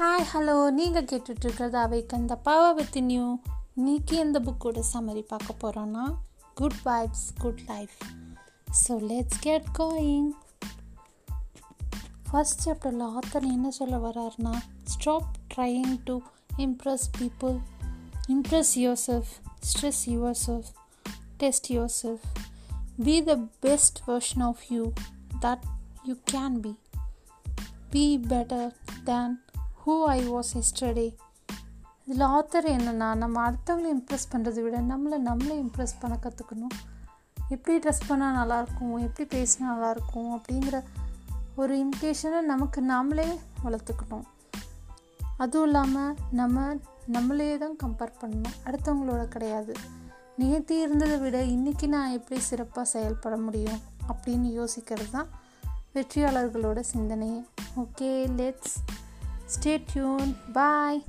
Hi hello நீங்கள் கேட்டுட்ருக்கிறது அவைக்கு அந்த பவர் வித் நியூ இன்னைக்கு இந்த புக்கோட சம்மரி பார்க்க போகிறோன்னா good vibes good life so let's get going first சாப்டரில் ஆத்தர் என்ன சொல்ல வர்றாருன்னா stop trying to impress people Impress your self stress yourself test yourself be the best version of you that you can be be better than who I was yesterday இதில் author என்னென்னா நம்ம அடுத்தவங்களை Impress பண்ணுறதை விட நம்மளை நம்மளே Impress பண்ண கற்றுக்கணும் எப்படி ட்ரெஸ் பண்ணால் நல்லாயிருக்கும் எப்படி பேசினா நல்லாயிருக்கும் அப்படிங்கிற ஒரு இம்டேஷனை நமக்கு நாமளே வளர்த்துக்கணும். அதுவும் இல்லாமல் நம்ம நம்மளே தான் கம்பேர் பண்ணணும். அடுத்தவங்களோட கிடையாது. நேற்று இருந்ததை விட இன்றைக்கி நான் எப்படி சிறப்பாக செயல்பட முடியும் அப்படின்னு யோசிக்கிறது தான் வெற்றியாளர்களோட சிந்தனையே. Okay let's Stay tuned. Bye.